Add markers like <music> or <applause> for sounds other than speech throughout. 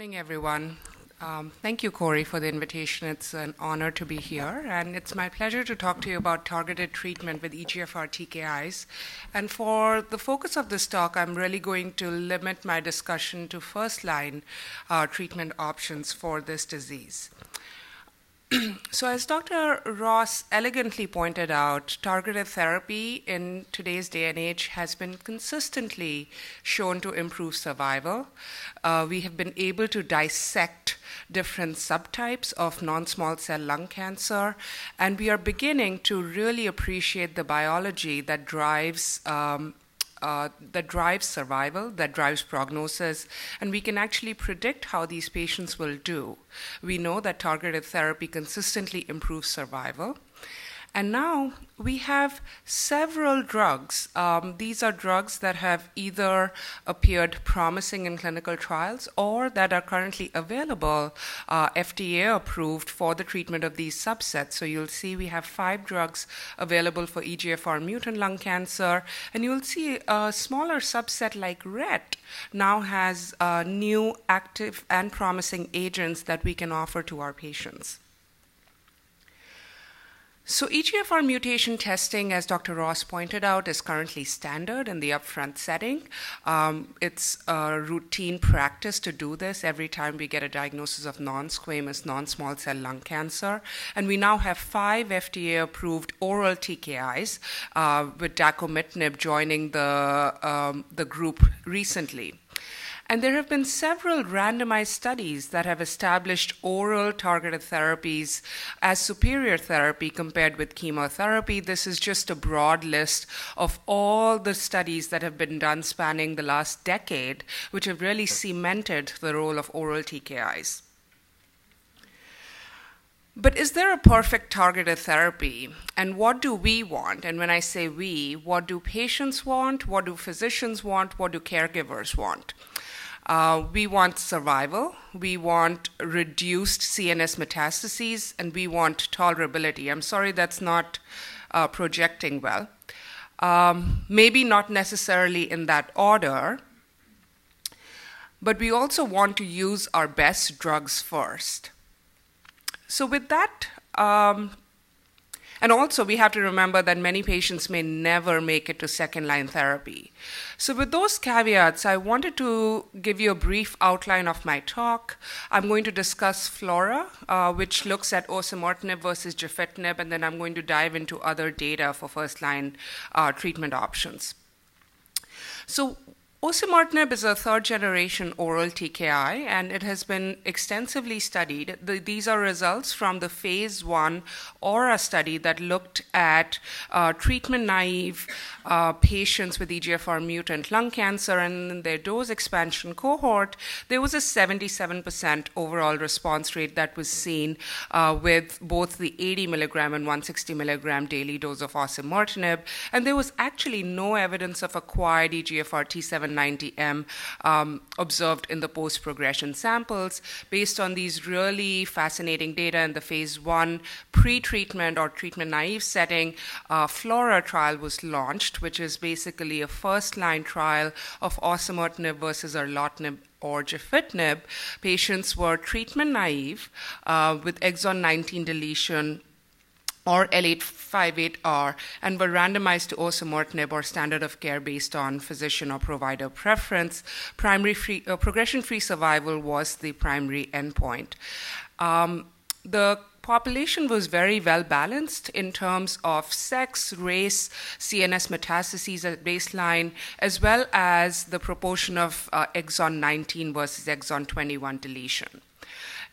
morning, everyone. Um, thank you, Corey, for the invitation. It's an honor to be here, and it's my pleasure to talk to you about targeted treatment with EGFR TKIs. And for the focus of this talk, I'm really going to limit my discussion to first line uh, treatment options for this disease. <clears throat> so, as Dr. Ross elegantly pointed out, targeted therapy in today's day and age has been consistently shown to improve survival. Uh, we have been able to dissect different subtypes of non small cell lung cancer, and we are beginning to really appreciate the biology that drives um, uh, that drives survival, that drives prognosis, and we can actually predict how these patients will do. We know that targeted therapy consistently improves survival. And now we have several drugs. Um, these are drugs that have either appeared promising in clinical trials or that are currently available, uh, FDA approved for the treatment of these subsets. So you'll see we have five drugs available for EGFR mutant lung cancer, and you'll see a smaller subset like RET now has uh, new active and promising agents that we can offer to our patients. So, EGFR mutation testing, as Dr. Ross pointed out, is currently standard in the upfront setting. Um, it's a routine practice to do this every time we get a diagnosis of non squamous, non small cell lung cancer. And we now have five FDA approved oral TKIs, uh, with dacomitinib joining the, um, the group recently. And there have been several randomized studies that have established oral targeted therapies as superior therapy compared with chemotherapy. This is just a broad list of all the studies that have been done spanning the last decade, which have really cemented the role of oral TKIs. But is there a perfect targeted therapy? And what do we want? And when I say we, what do patients want? What do physicians want? What do caregivers want? Uh, we want survival, we want reduced CNS metastases, and we want tolerability. I'm sorry that's not uh, projecting well. Um, maybe not necessarily in that order, but we also want to use our best drugs first. So, with that um, and also, we have to remember that many patients may never make it to second line therapy. So, with those caveats, I wanted to give you a brief outline of my talk. I'm going to discuss FLAURA, uh, which looks at osimertinib versus gefitinib, and then I'm going to dive into other data for first line uh, treatment options. So, Osimertinib is a third generation oral TKI and it has been extensively studied. The, these are results from the phase one AURA study that looked at uh, treatment naive uh, patients with EGFR mutant lung cancer and in their dose expansion cohort, there was a 77% overall response rate that was seen uh, with both the 80 milligram and 160 milligram daily dose of osimertinib. And there was actually no evidence of acquired EGFR T7 790M um, observed in the post progression samples. Based on these really fascinating data in the phase one pre treatment or treatment naive setting, uh, FLAURA trial was launched, which is basically a first line trial of osimertinib versus erlotinib or gefitinib. Patients were treatment naive uh, with exon 19 deletion or L858R and were randomized to osimertinib or standard of care based on physician or provider preference. Primary free, uh, progression-free survival was the primary endpoint. Um, the population was very well balanced in terms of sex, race, CNS metastases at baseline, as well as the proportion of uh, exon 19 versus exon 21 deletion.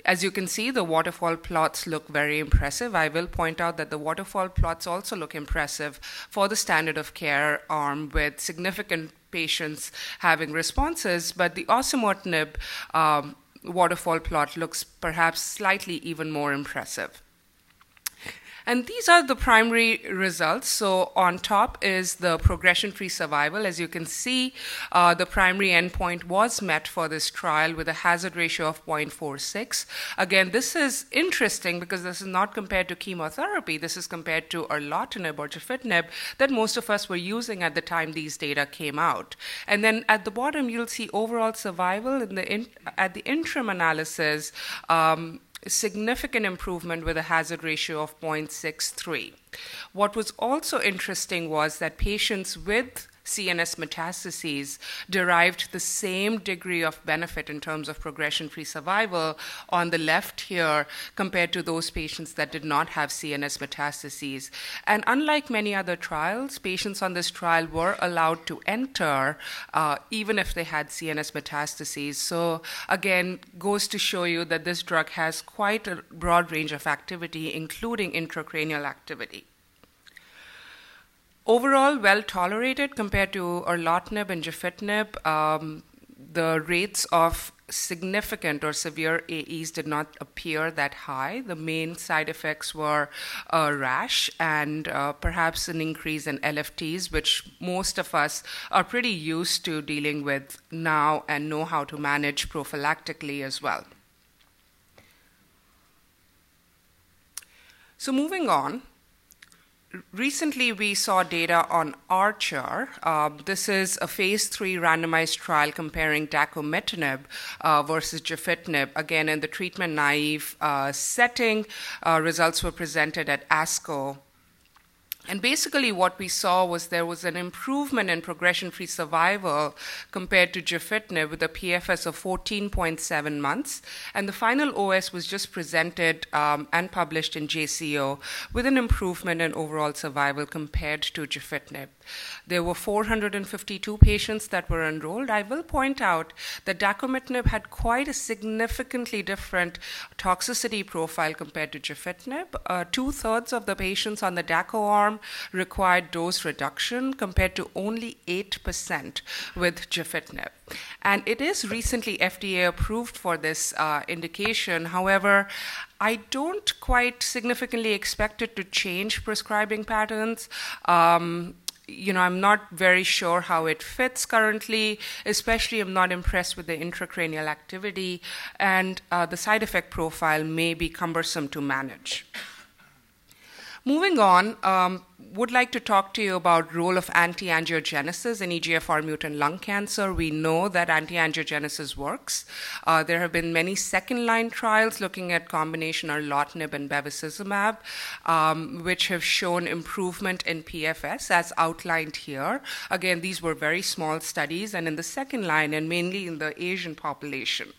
As you can see, the waterfall plots look very impressive. I will point out that the waterfall plots also look impressive for the standard of care arm with significant patients having responses, but the osimertinib um, waterfall plot looks perhaps slightly even more impressive. And these are the primary results. So on top is the progression-free survival. As you can see, uh, the primary endpoint was met for this trial with a hazard ratio of 0.46. Again, this is interesting because this is not compared to chemotherapy. This is compared to erlotinib or gefitinib that most of us were using at the time these data came out. And then at the bottom, you'll see overall survival in the in, at the interim analysis. Um, significant improvement with a hazard ratio of 0.63. What was also interesting was that patients with CNS metastases derived the same degree of benefit in terms of progression free survival on the left here compared to those patients that did not have CNS metastases. And unlike many other trials, patients on this trial were allowed to enter uh, even if they had CNS metastases. So, again, goes to show you that this drug has quite a broad range of activity, including intracranial activity. Overall, well tolerated compared to erlotinib and gefitinib. Um, the rates of significant or severe AEs did not appear that high. The main side effects were a rash and uh, perhaps an increase in LFTs, which most of us are pretty used to dealing with now and know how to manage prophylactically as well. So, moving on, recently we saw data on Archer. Uh, this is a phase three randomized trial comparing dacomitinib uh, versus gefitinib. Again, in the treatment naive uh, setting, uh, results were presented at ASCO and basically, what we saw was there was an improvement in progression free survival compared to gefitinib with a PFS of 14.7 months. And the final OS was just presented um, and published in JCO with an improvement in overall survival compared to gefitinib. There were 452 patients that were enrolled. I will point out that dacomitinib had quite a significantly different toxicity profile compared to gefitinib. Uh, Two thirds of the patients on the DACO arm required dose reduction compared to only 8% with gefitinib. And it is recently FDA approved for this uh, indication. However, I don't quite significantly expect it to change prescribing patterns. Um, you know, I'm not very sure how it fits currently, especially I'm not impressed with the intracranial activity, and uh, the side effect profile may be cumbersome to manage. Moving on, um, would like to talk to you about role of anti-angiogenesis in EGFR mutant lung cancer. We know that anti-angiogenesis works. Uh, there have been many second-line trials looking at combination erlotinib and bevacizumab, um, which have shown improvement in PFS as outlined here. Again, these were very small studies, and in the second line, and mainly in the Asian population.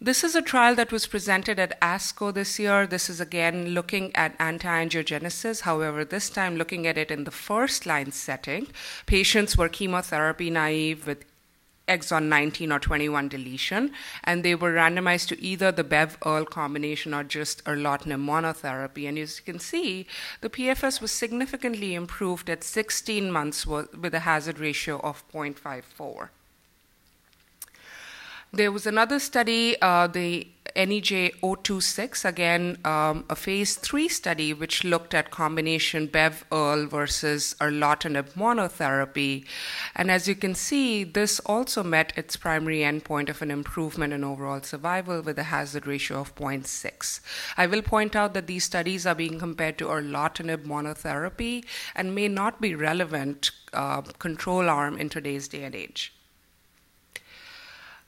This is a trial that was presented at ASCO this year. This is again looking at anti angiogenesis, however, this time looking at it in the first line setting. Patients were chemotherapy naive with exon 19 or 21 deletion, and they were randomized to either the Bev Erl combination or just erlotinib monotherapy. And as you can see, the PFS was significantly improved at 16 months with a hazard ratio of 0.54. There was another study, uh, the NEJ 026, again, um, a phase three study which looked at combination Bev Erl versus erlotinib monotherapy. And as you can see, this also met its primary endpoint of an improvement in overall survival with a hazard ratio of 0.6. I will point out that these studies are being compared to erlotinib monotherapy and may not be relevant uh, control arm in today's day and age.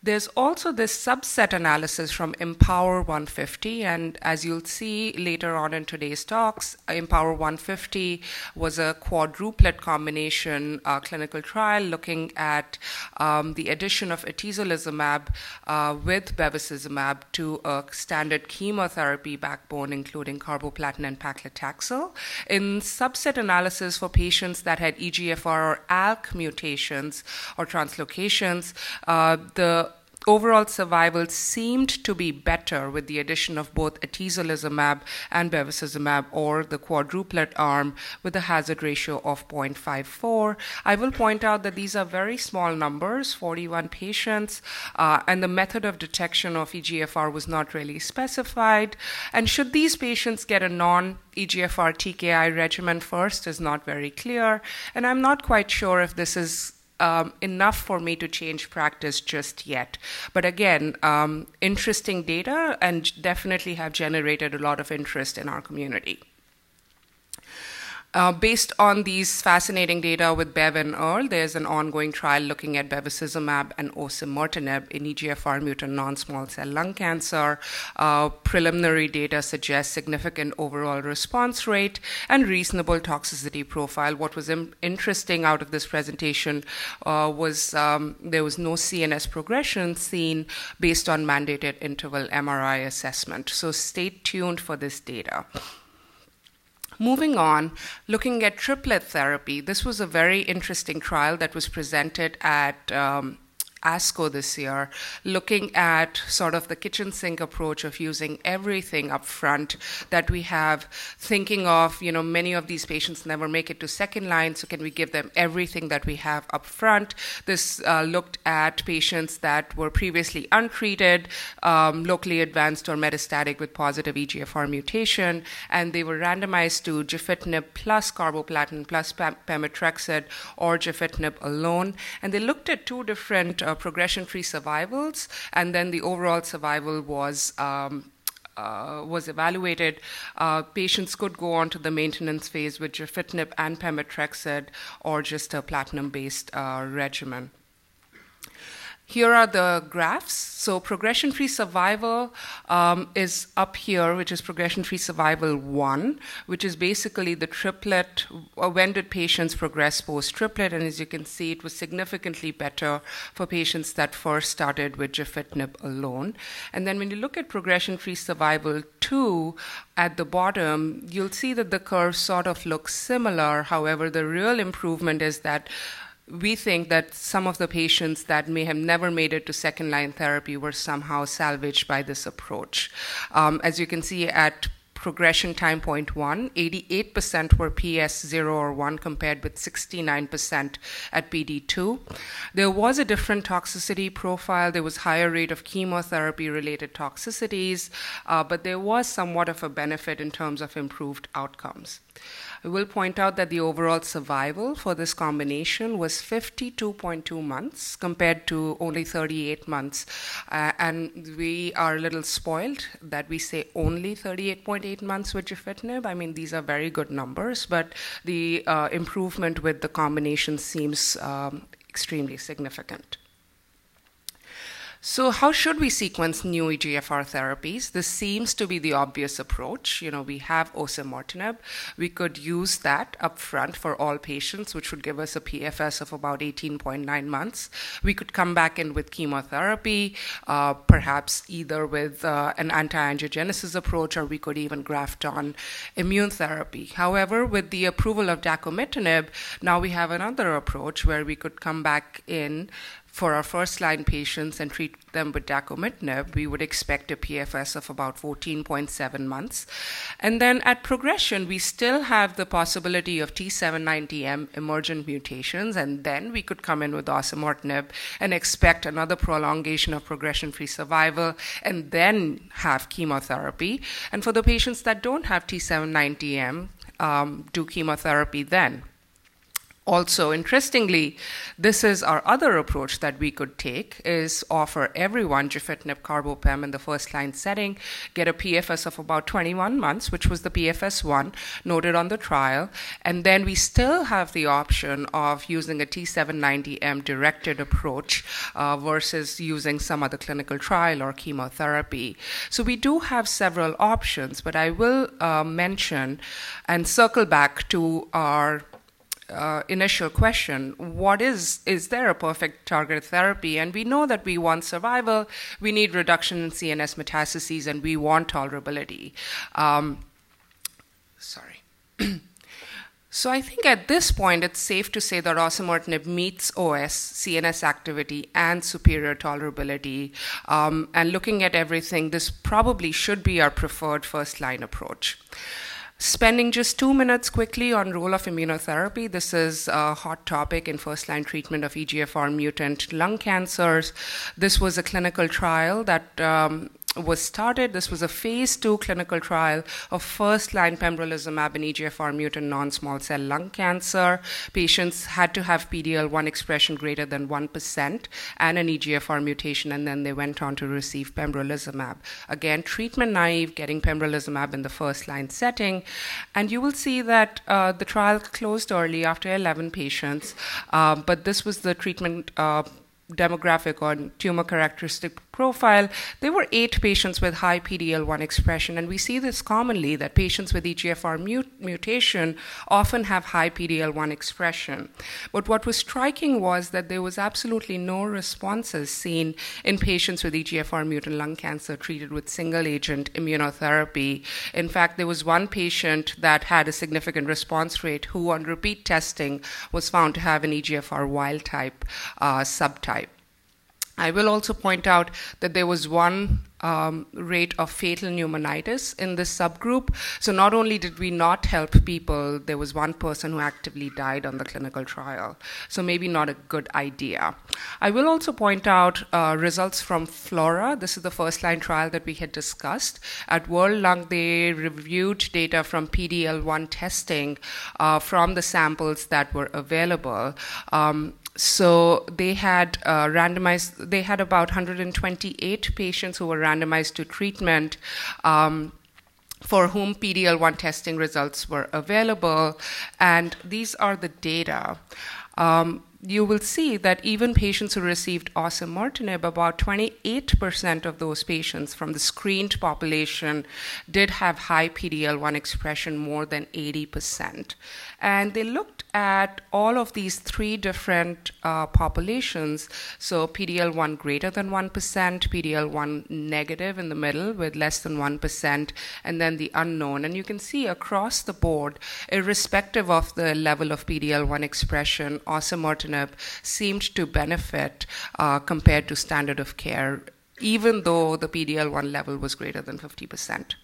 There's also this subset analysis from IMpower 150, and as you'll see later on in today's talks, IMpower 150 was a quadruplet combination uh, clinical trial looking at um, the addition of atezolizumab uh, with bevacizumab to a standard chemotherapy backbone, including carboplatin and paclitaxel. In subset analysis for patients that had EGFR or ALK mutations or translocations, uh, the overall survival seemed to be better with the addition of both atezolizumab and bevacizumab or the quadruplet arm with a hazard ratio of 0.54. I will point out that these are very small numbers, 41 patients, uh, and the method of detection of EGFR was not really specified. And should these patients get a non EGFR TKI regimen first is not very clear, and I'm not quite sure if this is um, enough for me to change practice just yet. But again, um, interesting data and definitely have generated a lot of interest in our community. Uh, based on these fascinating data with Bev and Erl, there's an ongoing trial looking at bevacizumab and osimertinib in EGFR mutant non-small cell lung cancer. Uh, preliminary data suggests significant overall response rate and reasonable toxicity profile. What was Im- interesting out of this presentation uh, was um, there was no CNS progression seen based on mandated interval MRI assessment. So stay tuned for this data. Moving on, looking at triplet therapy, this was a very interesting trial that was presented at um, ASCO this year, looking at sort of the kitchen sink approach of using everything up front that we have, thinking of, you know, many of these patients never make it to second line, so can we give them everything that we have up front? This uh, looked at patients that were previously untreated, um, locally advanced or metastatic with positive EGFR mutation, and they were randomized to gefitinib plus carboplatin plus pam- pemetrexed or gefitinib alone, and they looked at two different uh, progression-free survivals, and then the overall survival was. Um, uh, was evaluated, uh, patients could go on to the maintenance phase with gefitinib and pemetrexed or just a platinum-based uh, regimen. Here are the graphs. So progression-free survival um, is up here, which is progression-free survival one, which is basically the triplet. Uh, when did patients progress post-triplet? And as you can see, it was significantly better for patients that first started with gefitinib alone. And then when you look at progression-free survival two at the bottom, you'll see that the curve sort of looks similar. However, the real improvement is that we think that some of the patients that may have never made it to second line therapy were somehow salvaged by this approach. Um, as you can see at progression time point one, 88% were PS 0 or 1 compared with 69% at PD2. There was a different toxicity profile. There was higher rate of chemotherapy related toxicities, uh, but there was somewhat of a benefit in terms of improved outcomes. I will point out that the overall survival for this combination was 52.2 months compared to only 38 months. Uh, and we are a little spoiled that we say only 38.8 months with gefitinib. I mean, these are very good numbers, but the uh, improvement with the combination seems um, extremely significant. So, how should we sequence new EGFR therapies? This seems to be the obvious approach. You know, we have osimertinib. We could use that upfront for all patients, which would give us a PFS of about 18.9 months. We could come back in with chemotherapy, uh, perhaps either with uh, an anti-angiogenesis approach, or we could even graft on immune therapy. However, with the approval of dacomitinib, now we have another approach where we could come back in for our first line patients and treat them with dacomitinib, we would expect a PFS of about 14.7 months. And then at progression, we still have the possibility of T790M emergent mutations, and then we could come in with osimertinib and expect another prolongation of progression free survival and then have chemotherapy. And for the patients that don't have T790M, um, do chemotherapy then. Also, interestingly, this is our other approach that we could take is offer everyone gefitinib carbopem in the first line setting, get a PFS of about 21 months, which was the PFS one noted on the trial, and then we still have the option of using a T790M directed approach uh, versus using some other clinical trial or chemotherapy. So we do have several options, but I will uh, mention and circle back to our uh, initial question what is is there a perfect targeted therapy and we know that we want survival we need reduction in cns metastases and we want tolerability um, sorry <clears throat> So I think at this point, it's safe to say that osimertinib meets OS, CNS activity, and superior tolerability. Um, and looking at everything, this probably should be our preferred first-line approach. Spending just two minutes quickly on role of immunotherapy. This is a hot topic in first-line treatment of EGFR mutant lung cancers. This was a clinical trial that um, was started. This was a phase two clinical trial of first line pembrolizumab in EGFR mutant non small cell lung cancer. Patients had to have PD-L1 expression greater than 1% and an EGFR mutation, and then they went on to receive pembrolizumab. Again, treatment naive, getting pembrolizumab in the first line setting. And you will see that uh, the trial closed early after 11 patients, uh, but this was the treatment. Uh, demographic or tumor characteristic profile, there were eight patients with high PD-L1 expression, and we see this commonly that patients with EGFR mut- mutation often have high PD-L1 expression. But what was striking was that there was absolutely no responses seen in patients with EGFR mutant lung cancer treated with single-agent immunotherapy. In fact, there was one patient that had a significant response rate who, on repeat testing, was found to have an EGFR wild type uh, subtype. I will also point out that there was one um, rate of fatal pneumonitis in this subgroup. So not only did we not help people, there was one person who actively died on the clinical trial. So maybe not a good idea. I will also point out uh, results from FLAURA. This is the first line trial that we had discussed. At World Lung, they reviewed data from PDL1 testing uh, from the samples that were available. Um, so they had uh, randomized they had about 128 patients who were randomized to treatment um, for whom PD-L1 testing results were available. And these are the data. Um, you will see that even patients who received osimertinib, about 28% of those patients from the screened population did have high PD-L1 expression, more than 80%. And they looked at all of these three different uh, populations. So PD-L1 greater than 1%, PD-L1 negative in the middle with less than 1%, and then the unknown. And you can see across the board, irrespective of the level of PD-L1 expression, osimertinib seemed to benefit uh, compared to standard of care, even though the PD-L1 level was greater than 50%.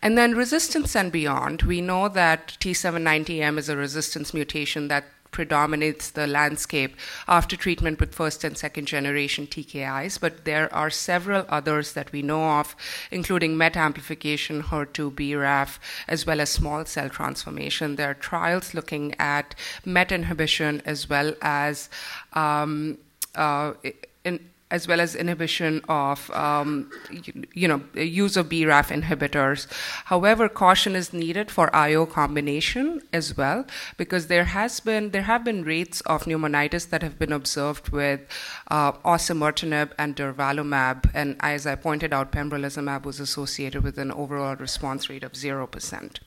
And then resistance and beyond, we know that T790M is a resistance mutation that predominates the landscape after treatment with first and second generation TKIs, but there are several others that we know of, including MET amplification, HER2, BRAF, as well as small cell transformation. There are trials looking at MET inhibition as well as um, uh, in, as well as inhibition of, um, you, you, know, use of BRAF inhibitors. However, caution is needed for IO combination as well, because there has been there have been rates of pneumonitis that have been observed with uh, osimertinib and durvalumab, and as I pointed out, pembrolizumab was associated with an overall response rate of zero percent.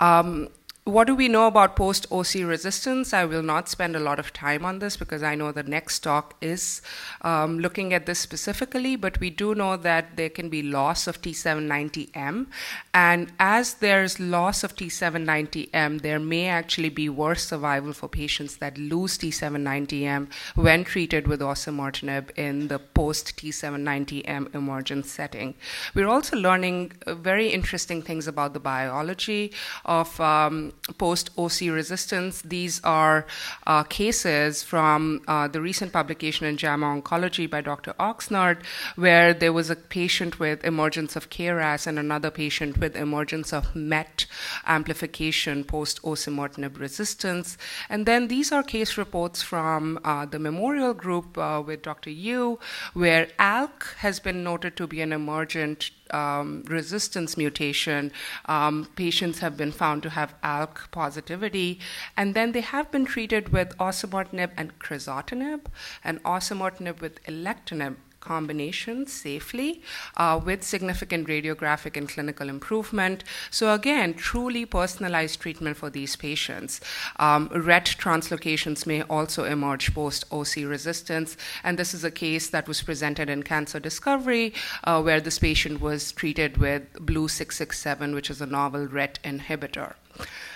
Um, what do we know about post osi resistance? I will not spend a lot of time on this because I know the next talk is um, looking at this specifically, but we do know that there can be loss of T790M. And as there's loss of T790M, there may actually be worse survival for patients that lose T790M when treated with osimertinib in the post T790M emergence setting. We're also learning uh, very interesting things about the biology of. Um, post osi resistance. These are uh, cases from uh, the recent publication in JAMA Oncology by Dr. Oxnard, where there was a patient with emergence of KRAS and another patient with emergence of MET amplification post osimertinib resistance. And then these are case reports from uh, the Memorial Group uh, with Dr. Yu, where ALK has been noted to be an emergent um, resistance mutation, um, patients have been found to have ALK positivity, and then they have been treated with osimertinib and crizotinib, and osimertinib with alectinib combination safely uh, with significant radiographic and clinical improvement. So, again, truly personalized treatment for these patients. Um, RET translocations may also emerge post osi resistance, and this is a case that was presented in Cancer Discovery uh, where this patient was treated with BLU-667, which is a novel RET inhibitor.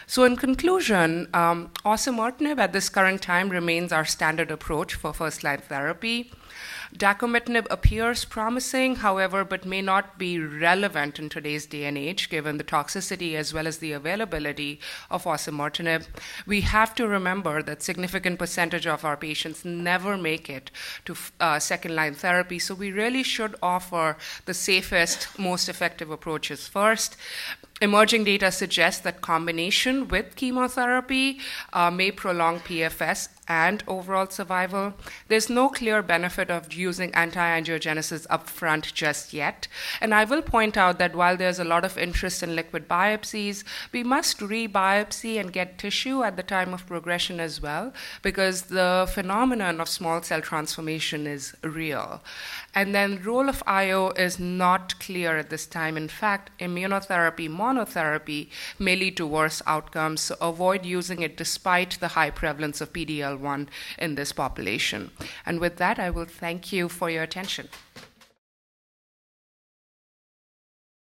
So, in conclusion, um, osimertinib at this current time remains our standard approach for first line therapy. Dacomitinib appears promising, however, but may not be relevant in today's day and age given the toxicity as well as the availability of osimertinib. We have to remember that significant percentage of our patients never make it to uh, second line therapy, so we really should offer the safest, most effective approaches first. Emerging data suggests that combination with chemotherapy uh, may prolong PFS and overall survival. There's no clear benefit of using anti angiogenesis upfront just yet. And I will point out that while there's a lot of interest in liquid biopsies, we must re biopsy and get tissue at the time of progression as well, because the phenomenon of small cell transformation is real. And then role of IO is not clear at this time. In fact, immunotherapy monotherapy may lead to worse outcomes, so avoid using it despite the high prevalence of PDL one in this population. And with that, I will thank you for your attention.